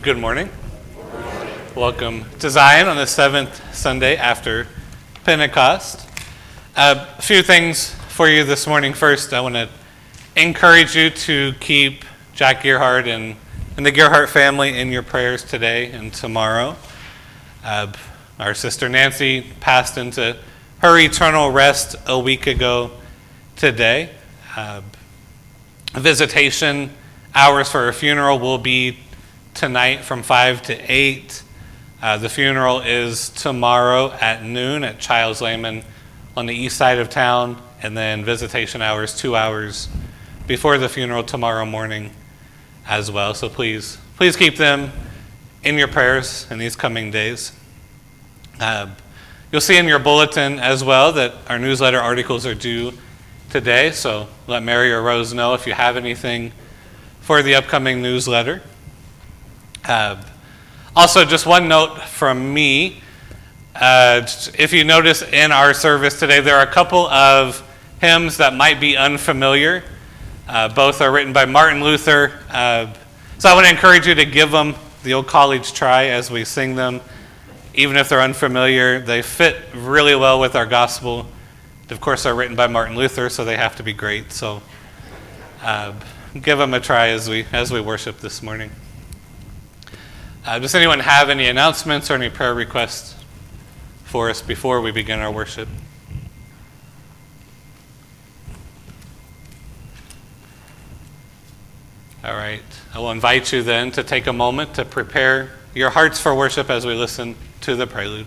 Good morning. Welcome to Zion on the seventh Sunday after Pentecost. Uh, a few things for you this morning. First, I want to encourage you to keep Jack Gearhart and, and the Gearhart family in your prayers today and tomorrow. Uh, our sister Nancy passed into her eternal rest a week ago today. Uh, visitation hours for her funeral will be tonight from 5 to 8. Uh, the funeral is tomorrow at noon at Chiles Laman on the east side of town, and then visitation hours two hours before the funeral tomorrow morning as well. So please, please keep them in your prayers in these coming days. Uh, you'll see in your bulletin as well that our newsletter articles are due today, so let Mary or Rose know if you have anything for the upcoming newsletter. Uh, also, just one note from me. Uh, if you notice in our service today, there are a couple of hymns that might be unfamiliar. Uh, both are written by Martin Luther. Uh, so I want to encourage you to give them the old college try as we sing them. Even if they're unfamiliar, they fit really well with our gospel. Of course, they're written by Martin Luther, so they have to be great. So uh, give them a try as we, as we worship this morning. Uh, does anyone have any announcements or any prayer requests for us before we begin our worship? All right. I will invite you then to take a moment to prepare your hearts for worship as we listen to the prelude.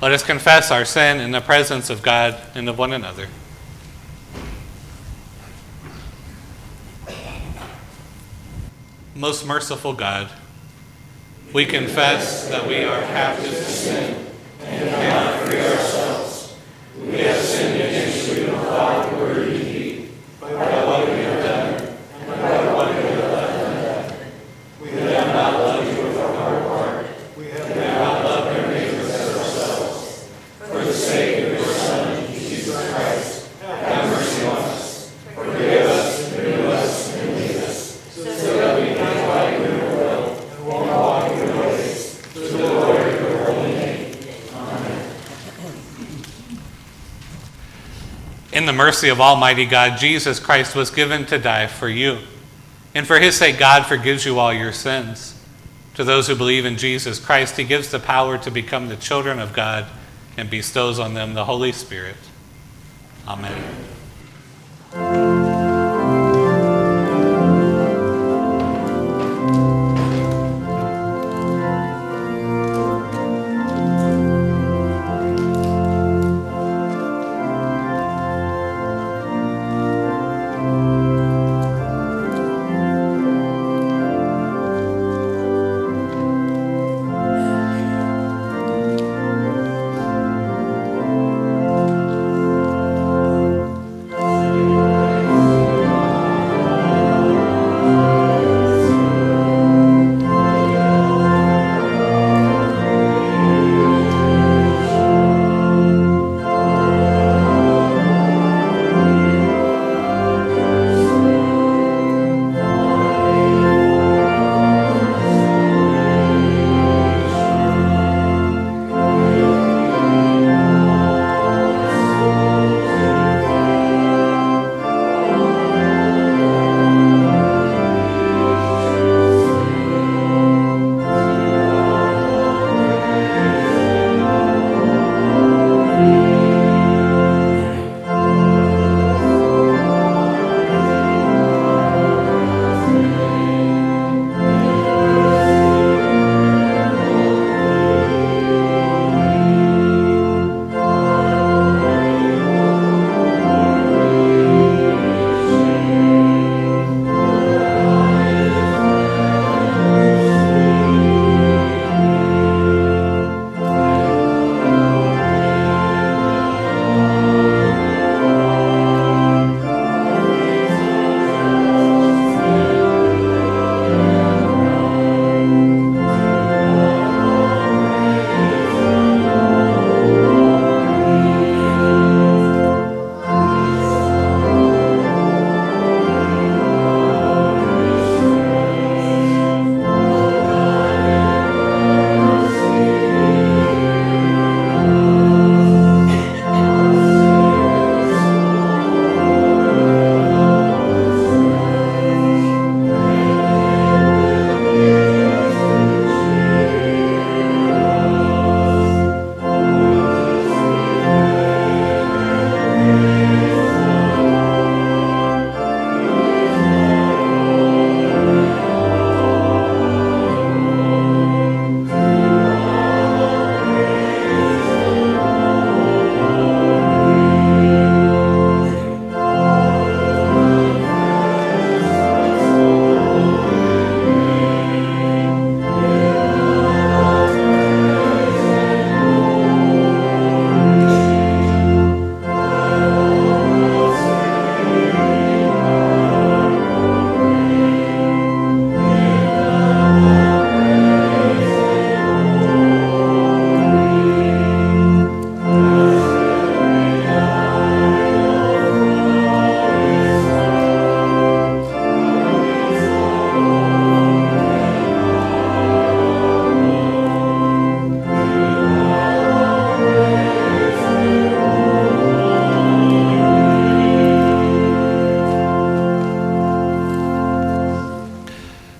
Let us confess our sin in the presence of God and of one another. Most merciful God, we confess that we are captive to sin and cannot free ourselves. We have sinned against you in thought, word, and deed, by what we have done and by what we have left undone. We have not loved you with our mercy of Almighty God, Jesus Christ was given to die for you. And for his sake, God forgives you all your sins. To those who believe in Jesus Christ, he gives the power to become the children of God and bestows on them the Holy Spirit. Amen.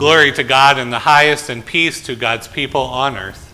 Glory to God in the highest, and peace to God's people on earth.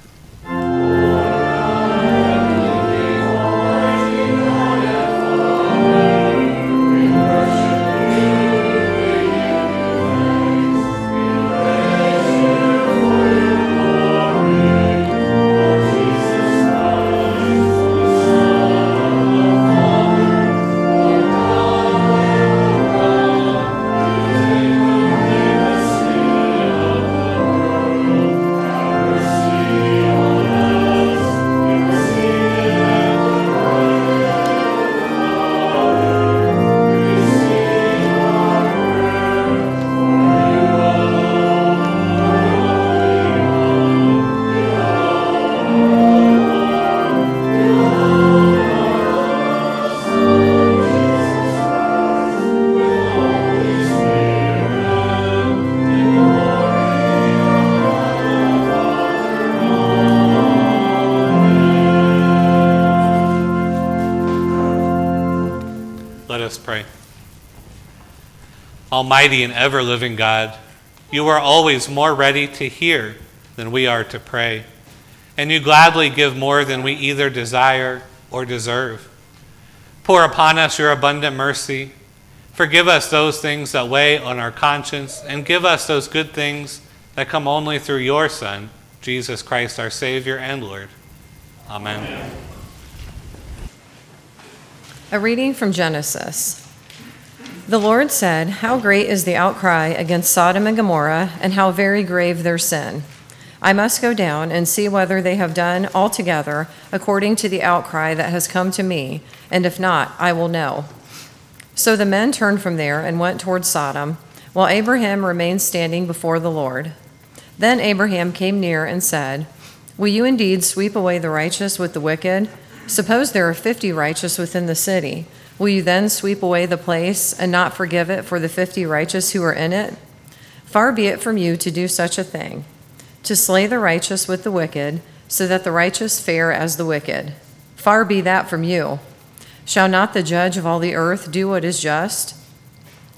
Almighty and ever living God, you are always more ready to hear than we are to pray, and you gladly give more than we either desire or deserve. Pour upon us your abundant mercy. Forgive us those things that weigh on our conscience, and give us those good things that come only through your Son, Jesus Christ, our Savior and Lord. Amen. A reading from Genesis. The Lord said, How great is the outcry against Sodom and Gomorrah, and how very grave their sin. I must go down and see whether they have done altogether according to the outcry that has come to me, and if not, I will know. So the men turned from there and went toward Sodom, while Abraham remained standing before the Lord. Then Abraham came near and said, Will you indeed sweep away the righteous with the wicked? Suppose there are fifty righteous within the city. Will you then sweep away the place and not forgive it for the fifty righteous who are in it? Far be it from you to do such a thing, to slay the righteous with the wicked, so that the righteous fare as the wicked. Far be that from you. Shall not the judge of all the earth do what is just?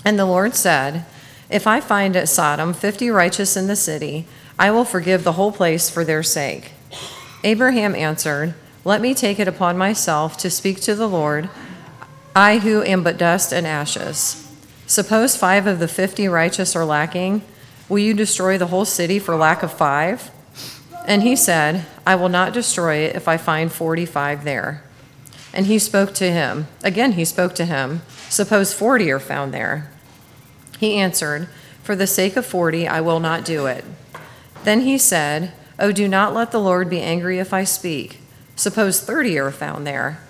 And the Lord said, If I find at Sodom fifty righteous in the city, I will forgive the whole place for their sake. Abraham answered, Let me take it upon myself to speak to the Lord I who am but dust and ashes. Suppose five of the fifty righteous are lacking. Will you destroy the whole city for lack of five? And he said, I will not destroy it if I find forty five there. And he spoke to him. Again, he spoke to him. Suppose forty are found there. He answered, For the sake of forty, I will not do it. Then he said, Oh, do not let the Lord be angry if I speak. Suppose thirty are found there.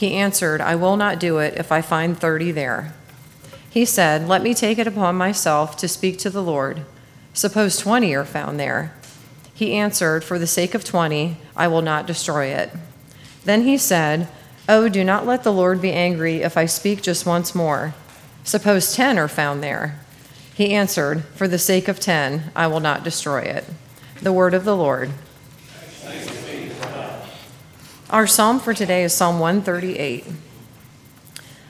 He answered, I will not do it if I find thirty there. He said, Let me take it upon myself to speak to the Lord. Suppose twenty are found there. He answered, For the sake of twenty, I will not destroy it. Then he said, Oh, do not let the Lord be angry if I speak just once more. Suppose ten are found there. He answered, For the sake of ten, I will not destroy it. The word of the Lord. Our psalm for today is Psalm 138.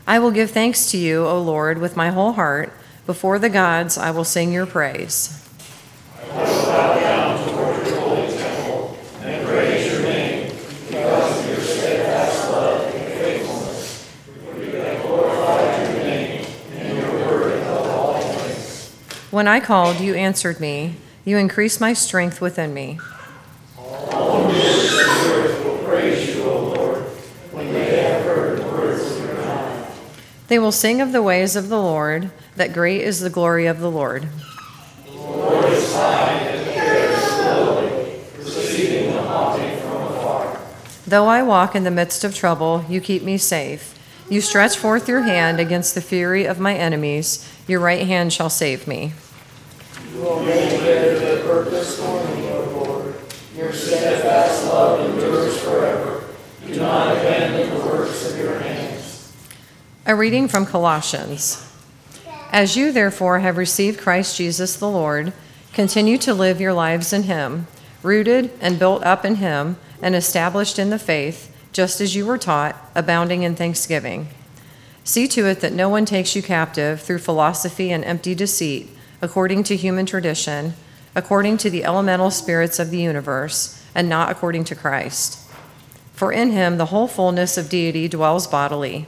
I will give thanks to you, O Lord, with my whole heart. Before the gods, I will sing your praise. When I called, you answered me. You increased my strength within me. They will sing of the ways of the Lord, that great is the glory of the Lord. The Lord is high and the lowly, receiving the haughty from afar. Though I walk in the midst of trouble, you keep me safe. You stretch forth your hand against the fury of my enemies, your right hand shall save me. You will make clear the purpose for me, O Lord. Your steadfast love endures forever. Do not abandon the works of your hands. A reading from Colossians. As you, therefore, have received Christ Jesus the Lord, continue to live your lives in Him, rooted and built up in Him, and established in the faith, just as you were taught, abounding in thanksgiving. See to it that no one takes you captive through philosophy and empty deceit, according to human tradition, according to the elemental spirits of the universe, and not according to Christ. For in Him the whole fullness of deity dwells bodily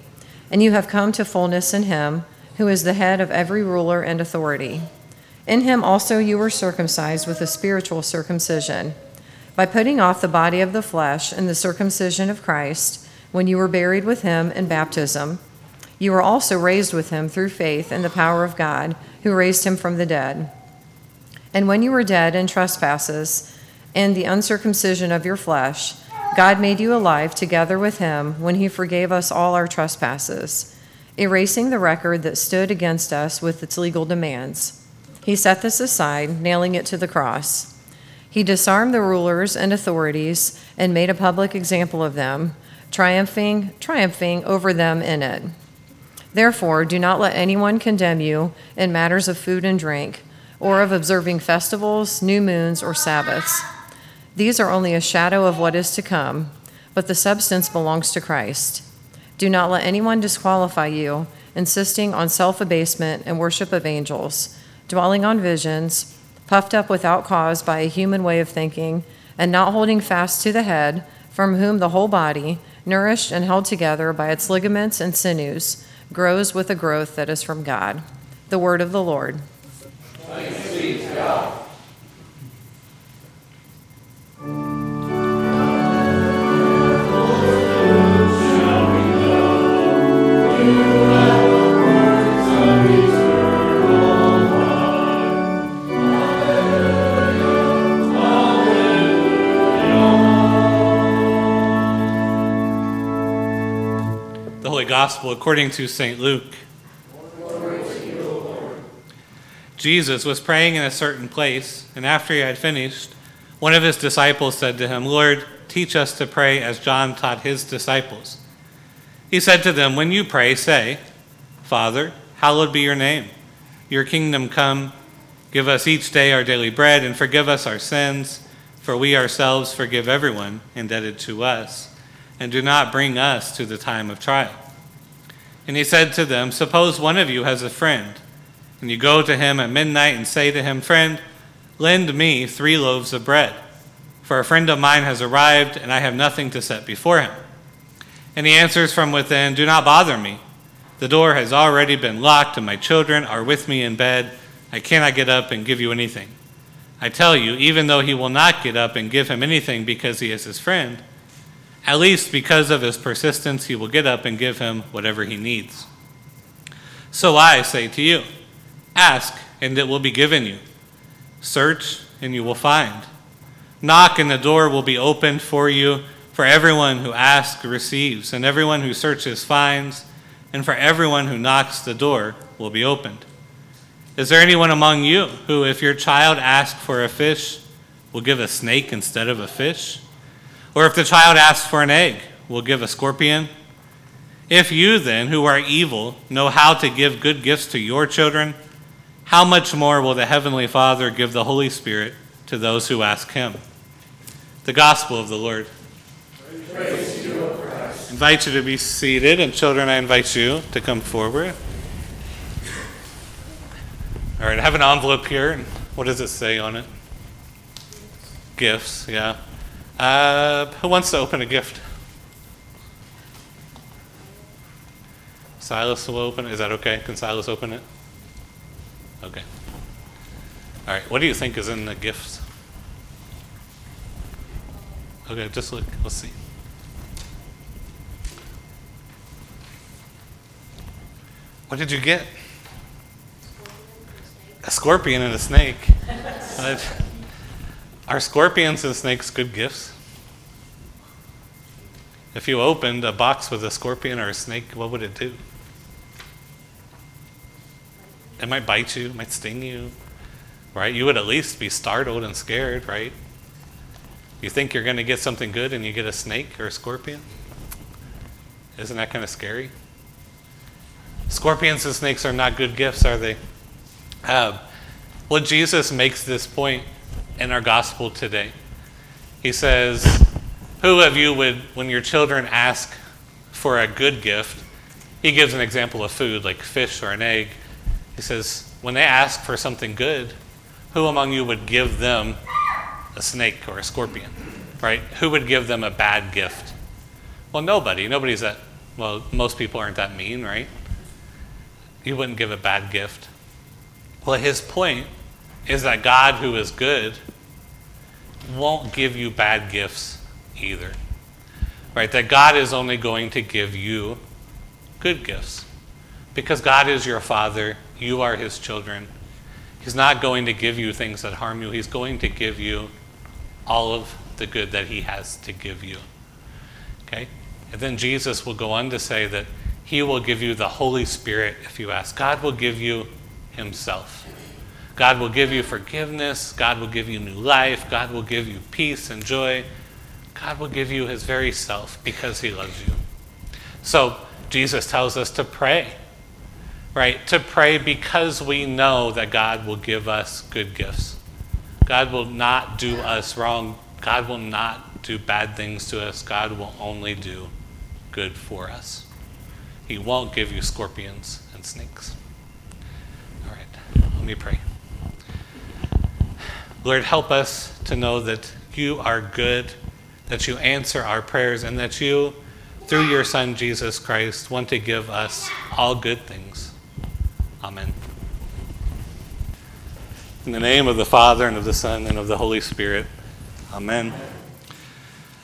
and you have come to fullness in him, who is the head of every ruler and authority. In him also you were circumcised with a spiritual circumcision, by putting off the body of the flesh and the circumcision of Christ, when you were buried with him in baptism. You were also raised with him through faith in the power of God, who raised him from the dead. And when you were dead in trespasses and the uncircumcision of your flesh, God made you alive together with him when he forgave us all our trespasses, erasing the record that stood against us with its legal demands. He set this aside, nailing it to the cross. He disarmed the rulers and authorities and made a public example of them, triumphing, triumphing over them in it. Therefore, do not let anyone condemn you in matters of food and drink, or of observing festivals, new moons, or Sabbaths these are only a shadow of what is to come, but the substance belongs to Christ. Do not let anyone disqualify you insisting on self abasement and worship of angels, dwelling on visions, puffed up without cause by a human way of thinking, and not holding fast to the head, from whom the whole body, nourished and held together by its ligaments and sinews, grows with a growth that is from God. The word of the Lord. Gospel according to St. Luke. Jesus was praying in a certain place, and after he had finished, one of his disciples said to him, Lord, teach us to pray as John taught his disciples. He said to them, When you pray, say, Father, hallowed be your name. Your kingdom come. Give us each day our daily bread, and forgive us our sins, for we ourselves forgive everyone indebted to us and do not bring us to the time of trial. And he said to them, Suppose one of you has a friend, and you go to him at midnight and say to him, Friend, lend me three loaves of bread, for a friend of mine has arrived, and I have nothing to set before him. And he answers from within, Do not bother me. The door has already been locked, and my children are with me in bed. I cannot get up and give you anything. I tell you, even though he will not get up and give him anything because he is his friend, at least because of his persistence, he will get up and give him whatever he needs. So I say to you ask, and it will be given you. Search, and you will find. Knock, and the door will be opened for you. For everyone who asks receives, and everyone who searches finds, and for everyone who knocks, the door will be opened. Is there anyone among you who, if your child asks for a fish, will give a snake instead of a fish? Or if the child asks for an egg, we'll give a scorpion? If you then, who are evil, know how to give good gifts to your children, how much more will the Heavenly Father give the Holy Spirit to those who ask Him? The Gospel of the Lord. Praise you, o Christ. I invite you to be seated, and children, I invite you to come forward. All right, I have an envelope here. What does it say on it? Gifts, yeah. Uh, who wants to open a gift? Silas will open it. Is that okay? Can Silas open it? Okay. All right. What do you think is in the gifts? Okay, just look. Let's see. What did you get? A scorpion and a snake. Are scorpions and snakes good gifts? If you opened a box with a scorpion or a snake, what would it do? It might bite you, it might sting you, right? You would at least be startled and scared, right? You think you're going to get something good and you get a snake or a scorpion? Isn't that kind of scary? Scorpions and snakes are not good gifts, are they? Uh, well, Jesus makes this point in our gospel today. He says, Who of you would, when your children ask for a good gift, he gives an example of food like fish or an egg. He says, When they ask for something good, who among you would give them a snake or a scorpion? Right? Who would give them a bad gift? Well, nobody. Nobody's that, well, most people aren't that mean, right? You wouldn't give a bad gift. Well, his point is that God, who is good, won't give you bad gifts either. Right? That God is only going to give you good gifts. Because God is your Father, you are His children. He's not going to give you things that harm you, He's going to give you all of the good that He has to give you. Okay? And then Jesus will go on to say that He will give you the Holy Spirit if you ask. God will give you Himself. God will give you forgiveness. God will give you new life. God will give you peace and joy. God will give you His very self because He loves you. So, Jesus tells us to pray, right? To pray because we know that God will give us good gifts. God will not do us wrong. God will not do bad things to us. God will only do good for us. He won't give you scorpions and snakes. All right, let me pray. Lord, help us to know that you are good, that you answer our prayers, and that you, through your Son Jesus Christ, want to give us all good things. Amen. In the name of the Father, and of the Son, and of the Holy Spirit. Amen.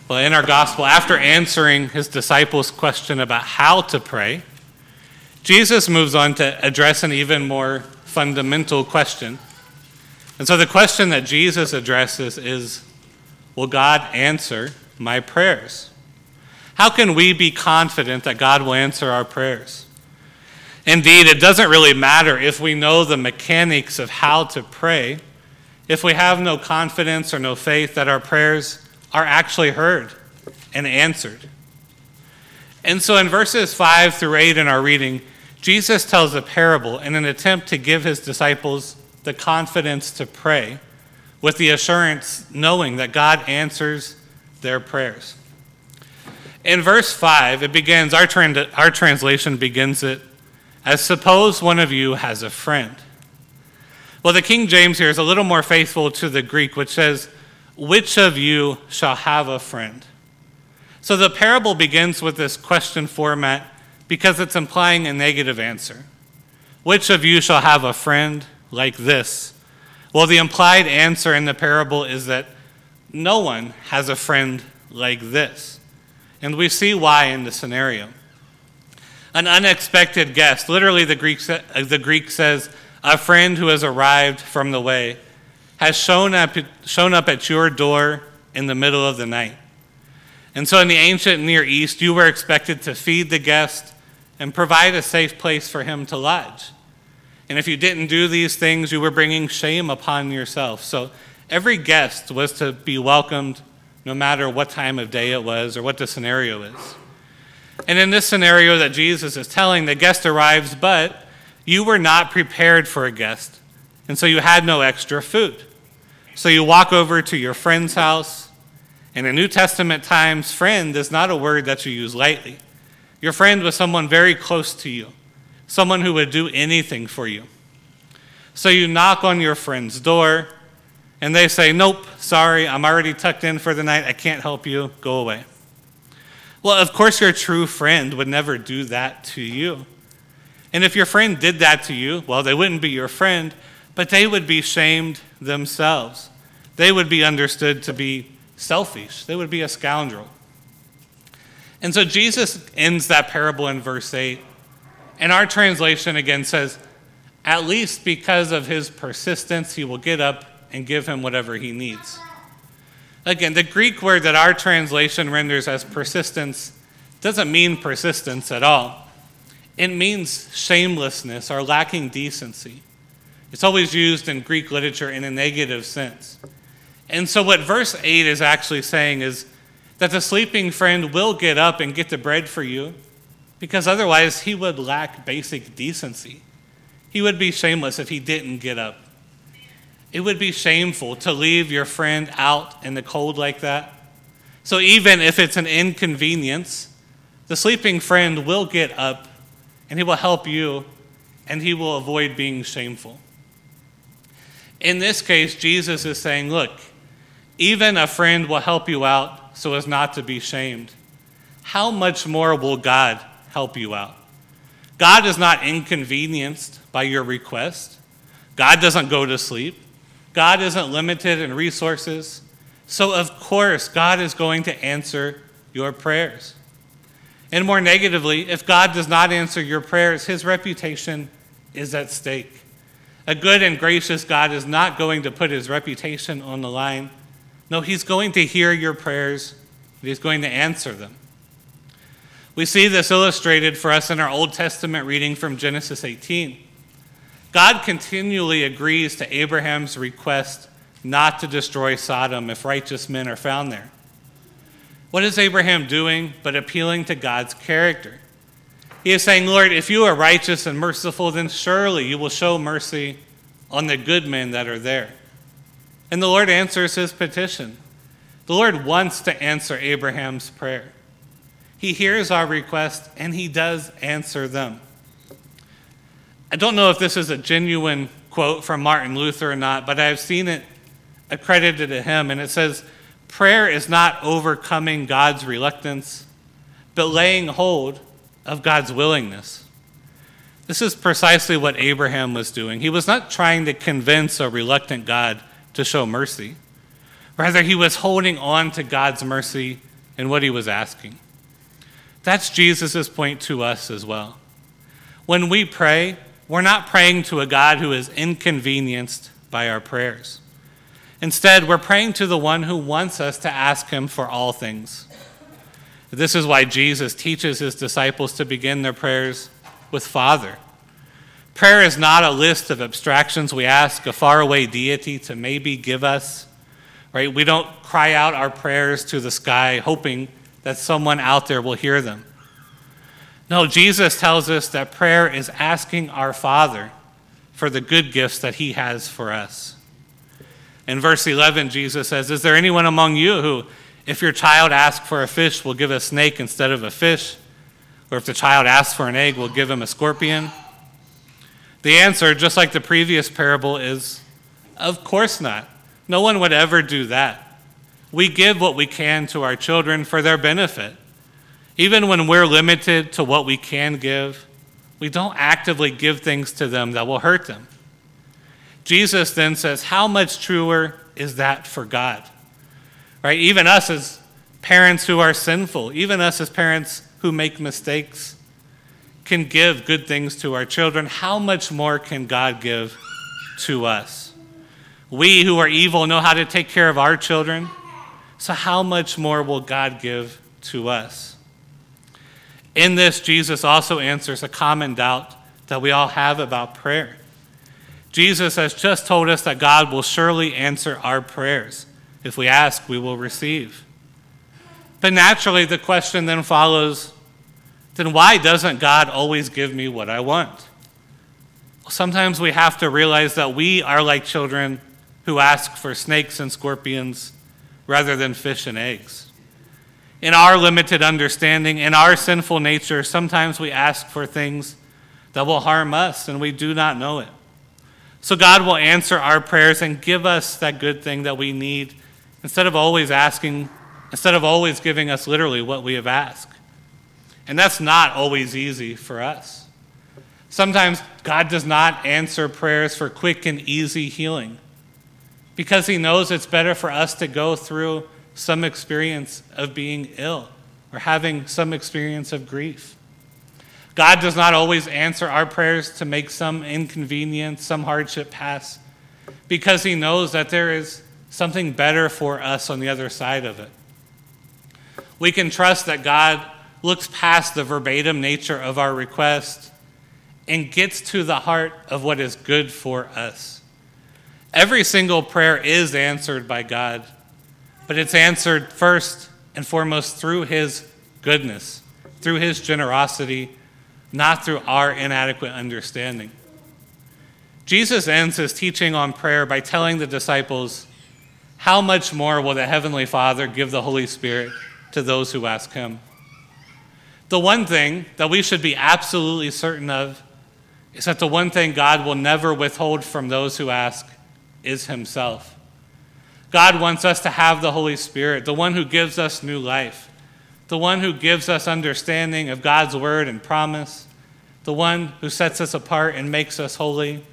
Well, in our gospel, after answering his disciples' question about how to pray, Jesus moves on to address an even more fundamental question. And so the question that Jesus addresses is Will God answer my prayers? How can we be confident that God will answer our prayers? Indeed, it doesn't really matter if we know the mechanics of how to pray, if we have no confidence or no faith that our prayers are actually heard and answered. And so in verses 5 through 8 in our reading, Jesus tells a parable in an attempt to give his disciples the confidence to pray with the assurance knowing that God answers their prayers. In verse 5, it begins, our, our translation begins it as suppose one of you has a friend. Well, the King James here is a little more faithful to the Greek, which says, Which of you shall have a friend? So the parable begins with this question format because it's implying a negative answer. Which of you shall have a friend like this? Well, the implied answer in the parable is that no one has a friend like this. And we see why in the scenario an unexpected guest. Literally, the Greek, the Greek says, a friend who has arrived from the way has shown up, shown up at your door in the middle of the night. And so, in the ancient Near East, you were expected to feed the guest and provide a safe place for him to lodge. And if you didn't do these things, you were bringing shame upon yourself. So, every guest was to be welcomed no matter what time of day it was or what the scenario is. And in this scenario that Jesus is telling, the guest arrives, but you were not prepared for a guest. And so you had no extra food. So you walk over to your friend's house. And in New Testament times, friend is not a word that you use lightly. Your friend was someone very close to you, someone who would do anything for you. So you knock on your friend's door, and they say, Nope, sorry, I'm already tucked in for the night. I can't help you. Go away. Well, of course, your true friend would never do that to you. And if your friend did that to you, well, they wouldn't be your friend, but they would be shamed themselves. They would be understood to be selfish, they would be a scoundrel. And so Jesus ends that parable in verse 8. And our translation again says, At least because of his persistence, he will get up and give him whatever he needs. Again, the Greek word that our translation renders as persistence doesn't mean persistence at all. It means shamelessness or lacking decency. It's always used in Greek literature in a negative sense. And so, what verse 8 is actually saying is that the sleeping friend will get up and get the bread for you because otherwise he would lack basic decency. He would be shameless if he didn't get up. It would be shameful to leave your friend out in the cold like that. So, even if it's an inconvenience, the sleeping friend will get up and he will help you and he will avoid being shameful. In this case, Jesus is saying, Look, even a friend will help you out so as not to be shamed. How much more will God help you out? God is not inconvenienced by your request. God doesn't go to sleep. God isn't limited in resources. So, of course, God is going to answer your prayers. And more negatively, if God does not answer your prayers, his reputation is at stake. A good and gracious God is not going to put his reputation on the line. No, he's going to hear your prayers, he's going to answer them. We see this illustrated for us in our Old Testament reading from Genesis 18. God continually agrees to Abraham's request not to destroy Sodom if righteous men are found there. What is Abraham doing but appealing to God's character? He is saying, Lord, if you are righteous and merciful, then surely you will show mercy on the good men that are there. And the Lord answers his petition. The Lord wants to answer Abraham's prayer. He hears our request and he does answer them. I don't know if this is a genuine quote from Martin Luther or not, but I've seen it accredited to him, and it says, Prayer is not overcoming God's reluctance, but laying hold of God's willingness. This is precisely what Abraham was doing. He was not trying to convince a reluctant God to show mercy. Rather, he was holding on to God's mercy in what he was asking. That's Jesus' point to us as well. When we pray, we're not praying to a God who is inconvenienced by our prayers. Instead, we're praying to the one who wants us to ask him for all things. This is why Jesus teaches his disciples to begin their prayers with Father. Prayer is not a list of abstractions we ask a faraway deity to maybe give us, right? We don't cry out our prayers to the sky hoping that someone out there will hear them. No, Jesus tells us that prayer is asking our Father for the good gifts that He has for us. In verse 11, Jesus says, Is there anyone among you who, if your child asks for a fish, will give a snake instead of a fish? Or if the child asks for an egg, will give him a scorpion? The answer, just like the previous parable, is of course not. No one would ever do that. We give what we can to our children for their benefit. Even when we're limited to what we can give, we don't actively give things to them that will hurt them. Jesus then says, How much truer is that for God? Right? Even us as parents who are sinful, even us as parents who make mistakes, can give good things to our children. How much more can God give to us? We who are evil know how to take care of our children. So, how much more will God give to us? In this, Jesus also answers a common doubt that we all have about prayer. Jesus has just told us that God will surely answer our prayers. If we ask, we will receive. But naturally, the question then follows then why doesn't God always give me what I want? Sometimes we have to realize that we are like children who ask for snakes and scorpions rather than fish and eggs. In our limited understanding, in our sinful nature, sometimes we ask for things that will harm us and we do not know it. So God will answer our prayers and give us that good thing that we need instead of always asking, instead of always giving us literally what we have asked. And that's not always easy for us. Sometimes God does not answer prayers for quick and easy healing because He knows it's better for us to go through some experience of being ill or having some experience of grief. God does not always answer our prayers to make some inconvenience, some hardship pass, because He knows that there is something better for us on the other side of it. We can trust that God looks past the verbatim nature of our request and gets to the heart of what is good for us. Every single prayer is answered by God but it's answered first and foremost through His goodness, through His generosity, not through our inadequate understanding. Jesus ends his teaching on prayer by telling the disciples, How much more will the Heavenly Father give the Holy Spirit to those who ask Him? The one thing that we should be absolutely certain of is that the one thing God will never withhold from those who ask is Himself. God wants us to have the Holy Spirit, the one who gives us new life, the one who gives us understanding of God's word and promise, the one who sets us apart and makes us holy.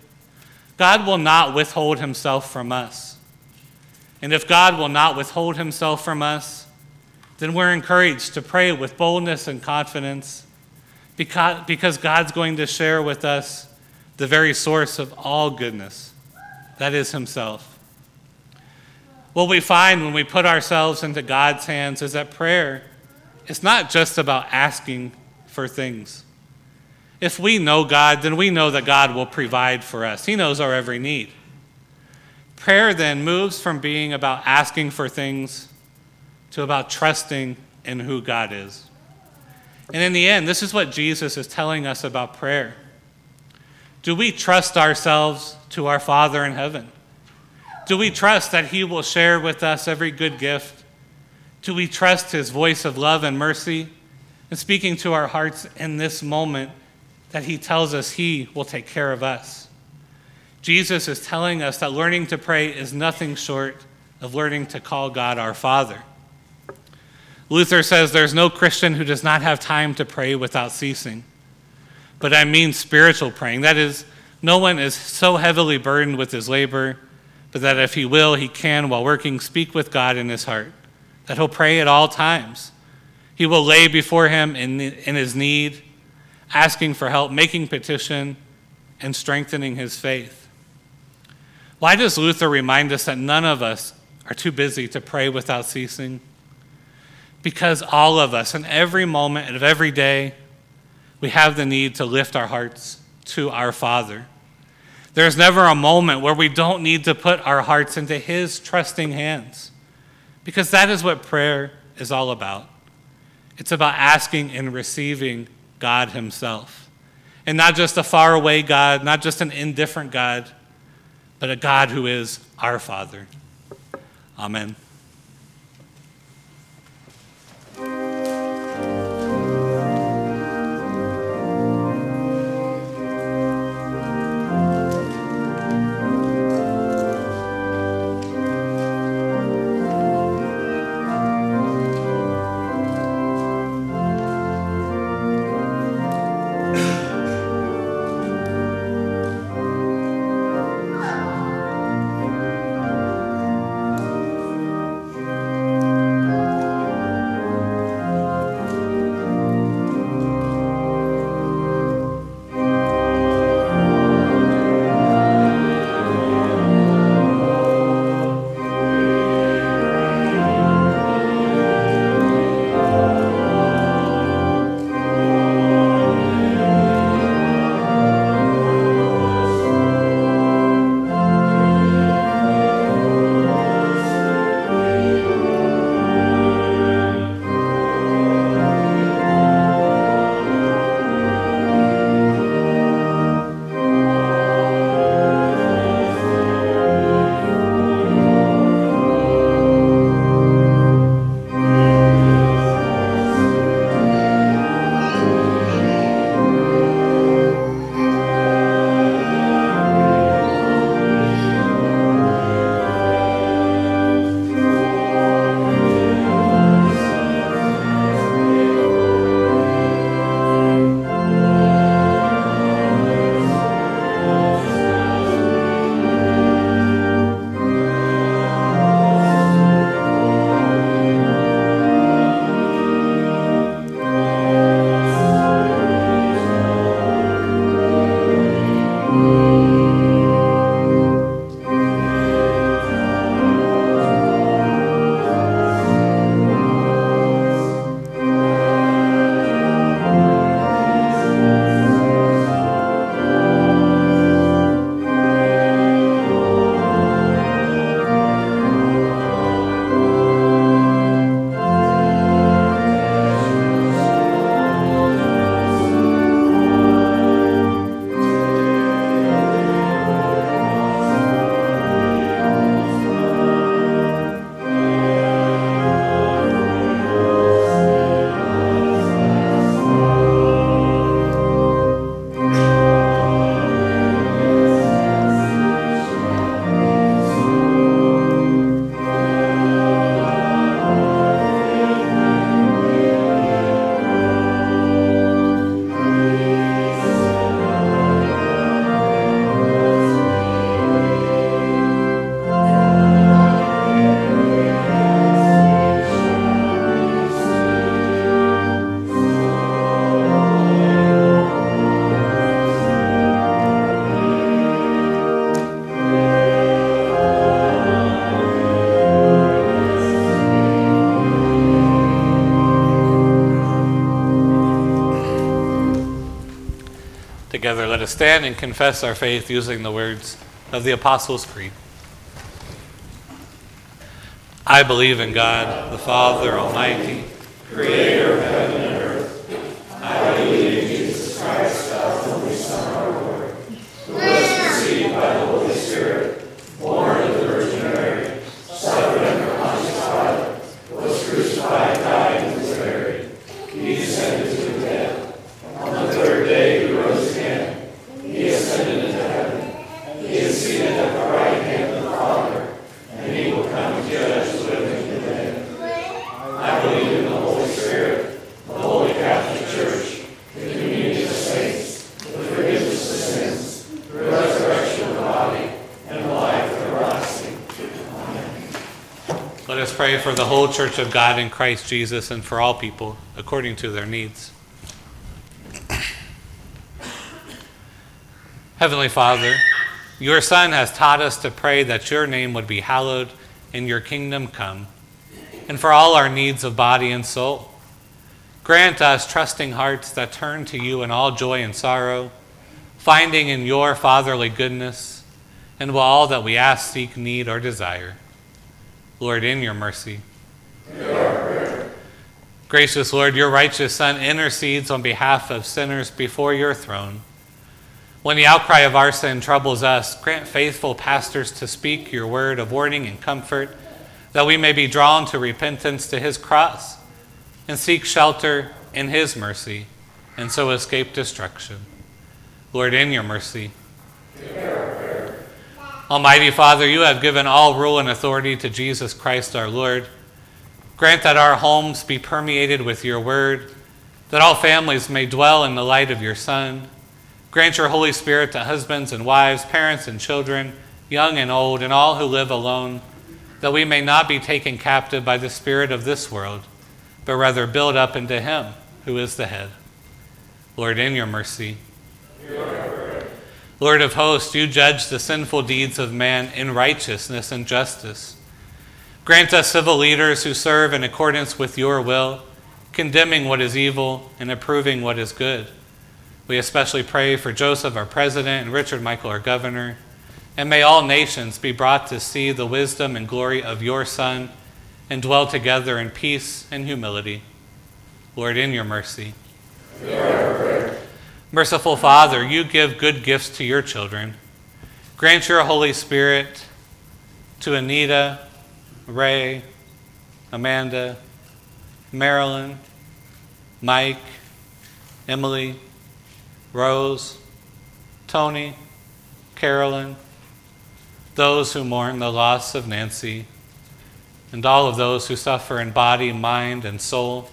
God will not withhold himself from us. And if God will not withhold himself from us, then we're encouraged to pray with boldness and confidence because, God's going to share with us the very source of all goodness that is himself. What we find when we put ourselves into God's hands is that prayer is not just about asking for things. If we know God, then we know that God will provide for us. He knows our every need. Prayer then moves from being about asking for things to about trusting in who God is. And in the end, this is what Jesus is telling us about prayer. Do we trust ourselves to our Father in heaven? Do we trust that He will share with us every good gift? Do we trust His voice of love and mercy and speaking to our hearts in this moment that he tells us he will take care of us. Jesus is telling us that learning to pray is nothing short of learning to call God our Father. Luther says there's no Christian who does not have time to pray without ceasing. But I mean spiritual praying. That is, no one is so heavily burdened with his labor, but that if he will, he can, while working, speak with God in his heart, that he'll pray at all times. He will lay before him in, in his need, asking for help, making petition, and strengthening his faith. Why does Luther remind us that none of us are too busy to pray without ceasing? Because all of us, in every moment of every day, we have the need to lift our hearts to our Father. There's never a moment where we don't need to put our hearts into His trusting hands, because that is what prayer is all about. It's about asking and receiving God Himself. And not just a faraway God, not just an indifferent God, but a God who is our Father. Amen. Stand and confess our faith using the words of the Apostles' Creed. I believe in God, the Father Almighty, creator of heaven and earth. I believe in Jesus Christ, God's only Son, our Lord, who was conceived by the Holy Spirit, born of the Virgin Mary, suffered under Pontius Pilate, was crucified, died, and was buried. He descended to the dead. On the third day he rose Let us pray for the whole church of God in Christ Jesus and for all people according to their needs. Heavenly Father, your Son has taught us to pray that your name would be hallowed and your kingdom come, and for all our needs of body and soul. Grant us trusting hearts that turn to you in all joy and sorrow, finding in your fatherly goodness and will all that we ask, seek, need, or desire. Lord, in your mercy. Gracious Lord, your righteous Son intercedes on behalf of sinners before your throne. When the outcry of our sin troubles us, grant faithful pastors to speak your word of warning and comfort, that we may be drawn to repentance to his cross and seek shelter in his mercy, and so escape destruction. Lord, in your mercy. Almighty Father, you have given all rule and authority to Jesus Christ our Lord. Grant that our homes be permeated with your word, that all families may dwell in the light of your Son. Grant your Holy Spirit to husbands and wives, parents and children, young and old, and all who live alone, that we may not be taken captive by the spirit of this world, but rather build up into him who is the head. Lord, in your mercy. Lord of hosts, you judge the sinful deeds of man in righteousness and justice. Grant us civil leaders who serve in accordance with your will, condemning what is evil and approving what is good. We especially pray for Joseph, our president, and Richard Michael, our governor. And may all nations be brought to see the wisdom and glory of your Son and dwell together in peace and humility. Lord, in your mercy. Merciful Father, you give good gifts to your children. Grant your Holy Spirit to Anita, Ray, Amanda, Marilyn, Mike, Emily, Rose, Tony, Carolyn, those who mourn the loss of Nancy, and all of those who suffer in body, mind, and soul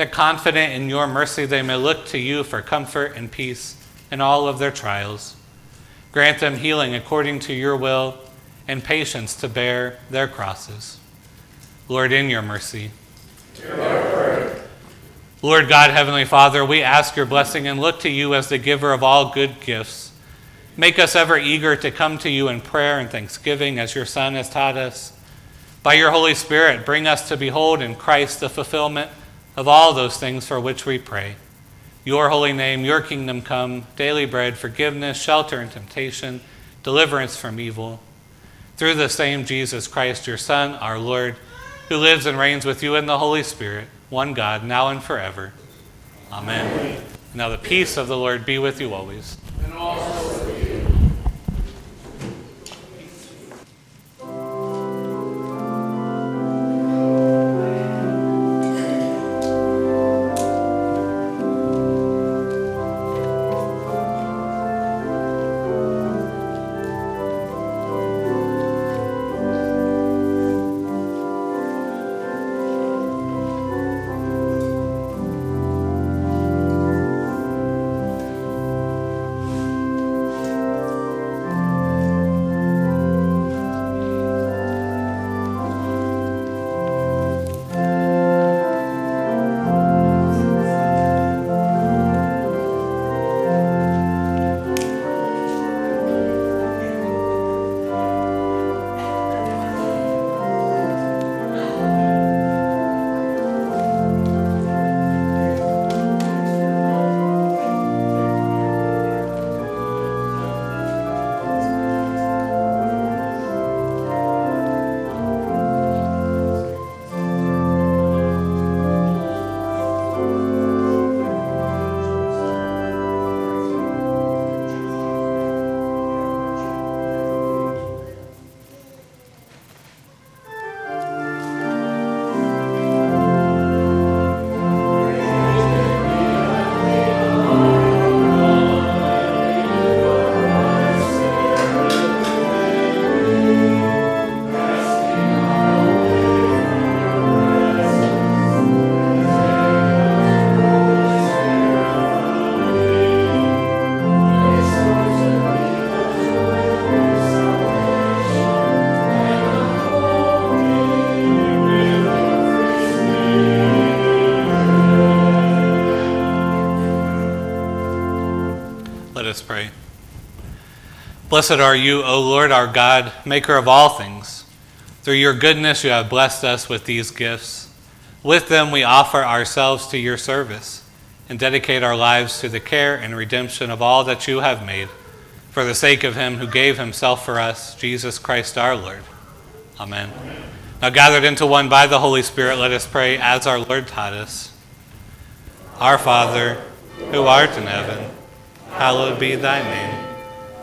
that confident in your mercy they may look to you for comfort and peace in all of their trials. Grant them healing according to your will and patience to bear their crosses. Lord, in your mercy. Lord God, Heavenly Father, we ask your blessing and look to you as the giver of all good gifts. Make us ever eager to come to you in prayer and thanksgiving as your Son has taught us. By your Holy Spirit, bring us to behold in Christ the fulfillment of all those things for which we pray. Your holy name, your kingdom come, daily bread, forgiveness, shelter and temptation, deliverance from evil. Through the same Jesus Christ, your Son, our Lord, who lives and reigns with you in the Holy Spirit, one God, now and forever. Amen. Amen. Now the peace of the Lord be with you always. Blessed are you, O Lord our God, maker of all things. Through your goodness you have blessed us with these gifts. With them we offer ourselves to your service and dedicate our lives to the care and redemption of all that you have made, for the sake of him who gave himself for us, Jesus Christ our Lord. Amen. Now, gathered into one by the Holy Spirit, let us pray as our Lord taught us. Our Father, who art in heaven, hallowed be thy name.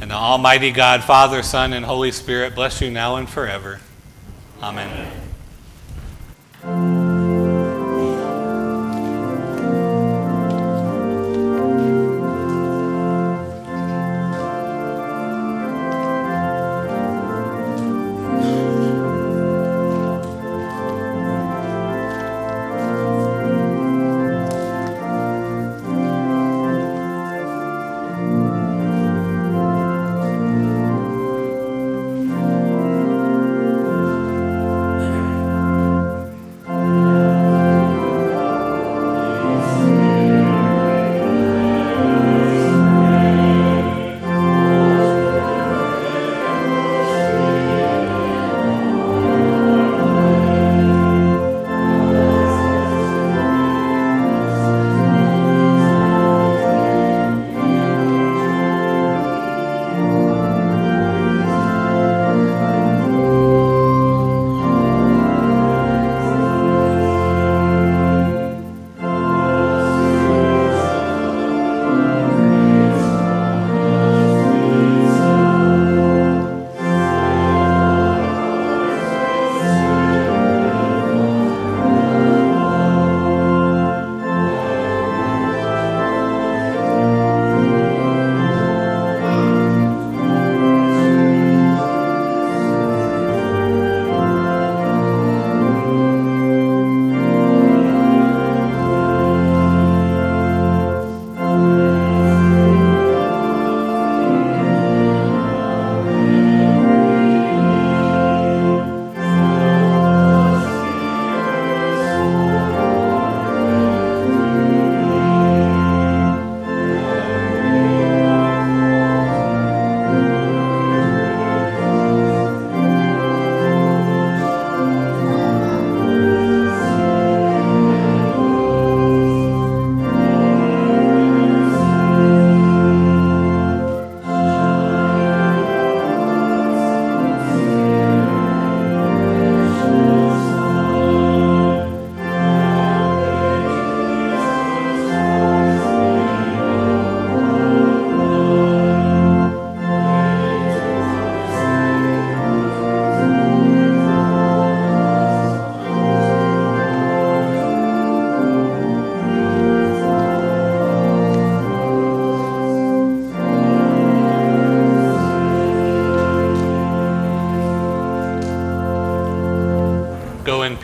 And the Almighty God, Father, Son, and Holy Spirit bless you now and forever. Amen. Go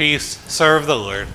peace, serve the Lord.